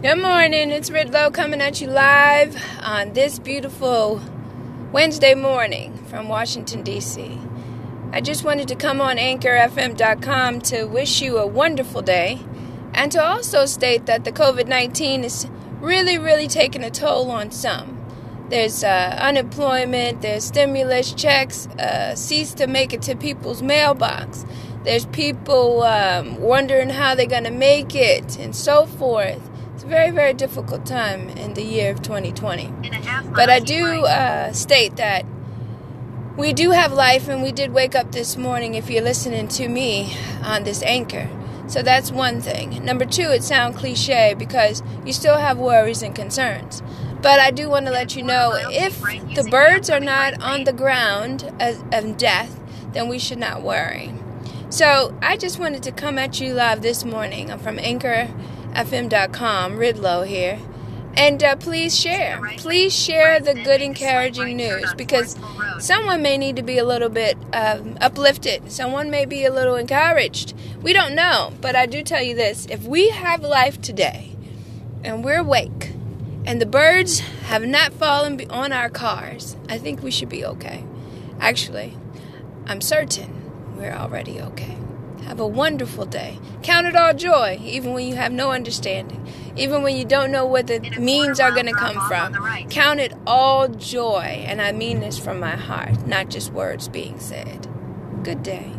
Good morning. It's Ridlow coming at you live on this beautiful Wednesday morning from Washington, D.C. I just wanted to come on anchorfm.com to wish you a wonderful day and to also state that the COVID 19 is really, really taking a toll on some. There's uh, unemployment, there's stimulus checks, uh, cease to make it to people's mailbox. There's people um, wondering how they're going to make it and so forth. It's a very, very difficult time in the year of 2020. But I do uh, state that we do have life and we did wake up this morning if you're listening to me on this anchor. So that's one thing. Number two, it sounds cliche because you still have worries and concerns. But I do want to let you know if the birds are not on the ground of death, then we should not worry. So I just wanted to come at you live this morning. I'm from Anchor fm.com, Ridlow here. And uh, please share. Please share the good, encouraging news because someone may need to be a little bit um, uplifted. Someone may be a little encouraged. We don't know. But I do tell you this if we have life today and we're awake and the birds have not fallen on our cars, I think we should be okay. Actually, I'm certain we're already okay. Have a wonderful day. Count it all joy, even when you have no understanding, even when you don't know where the means are going to come from. Count it all joy, and I mean this from my heart, not just words being said. Good day.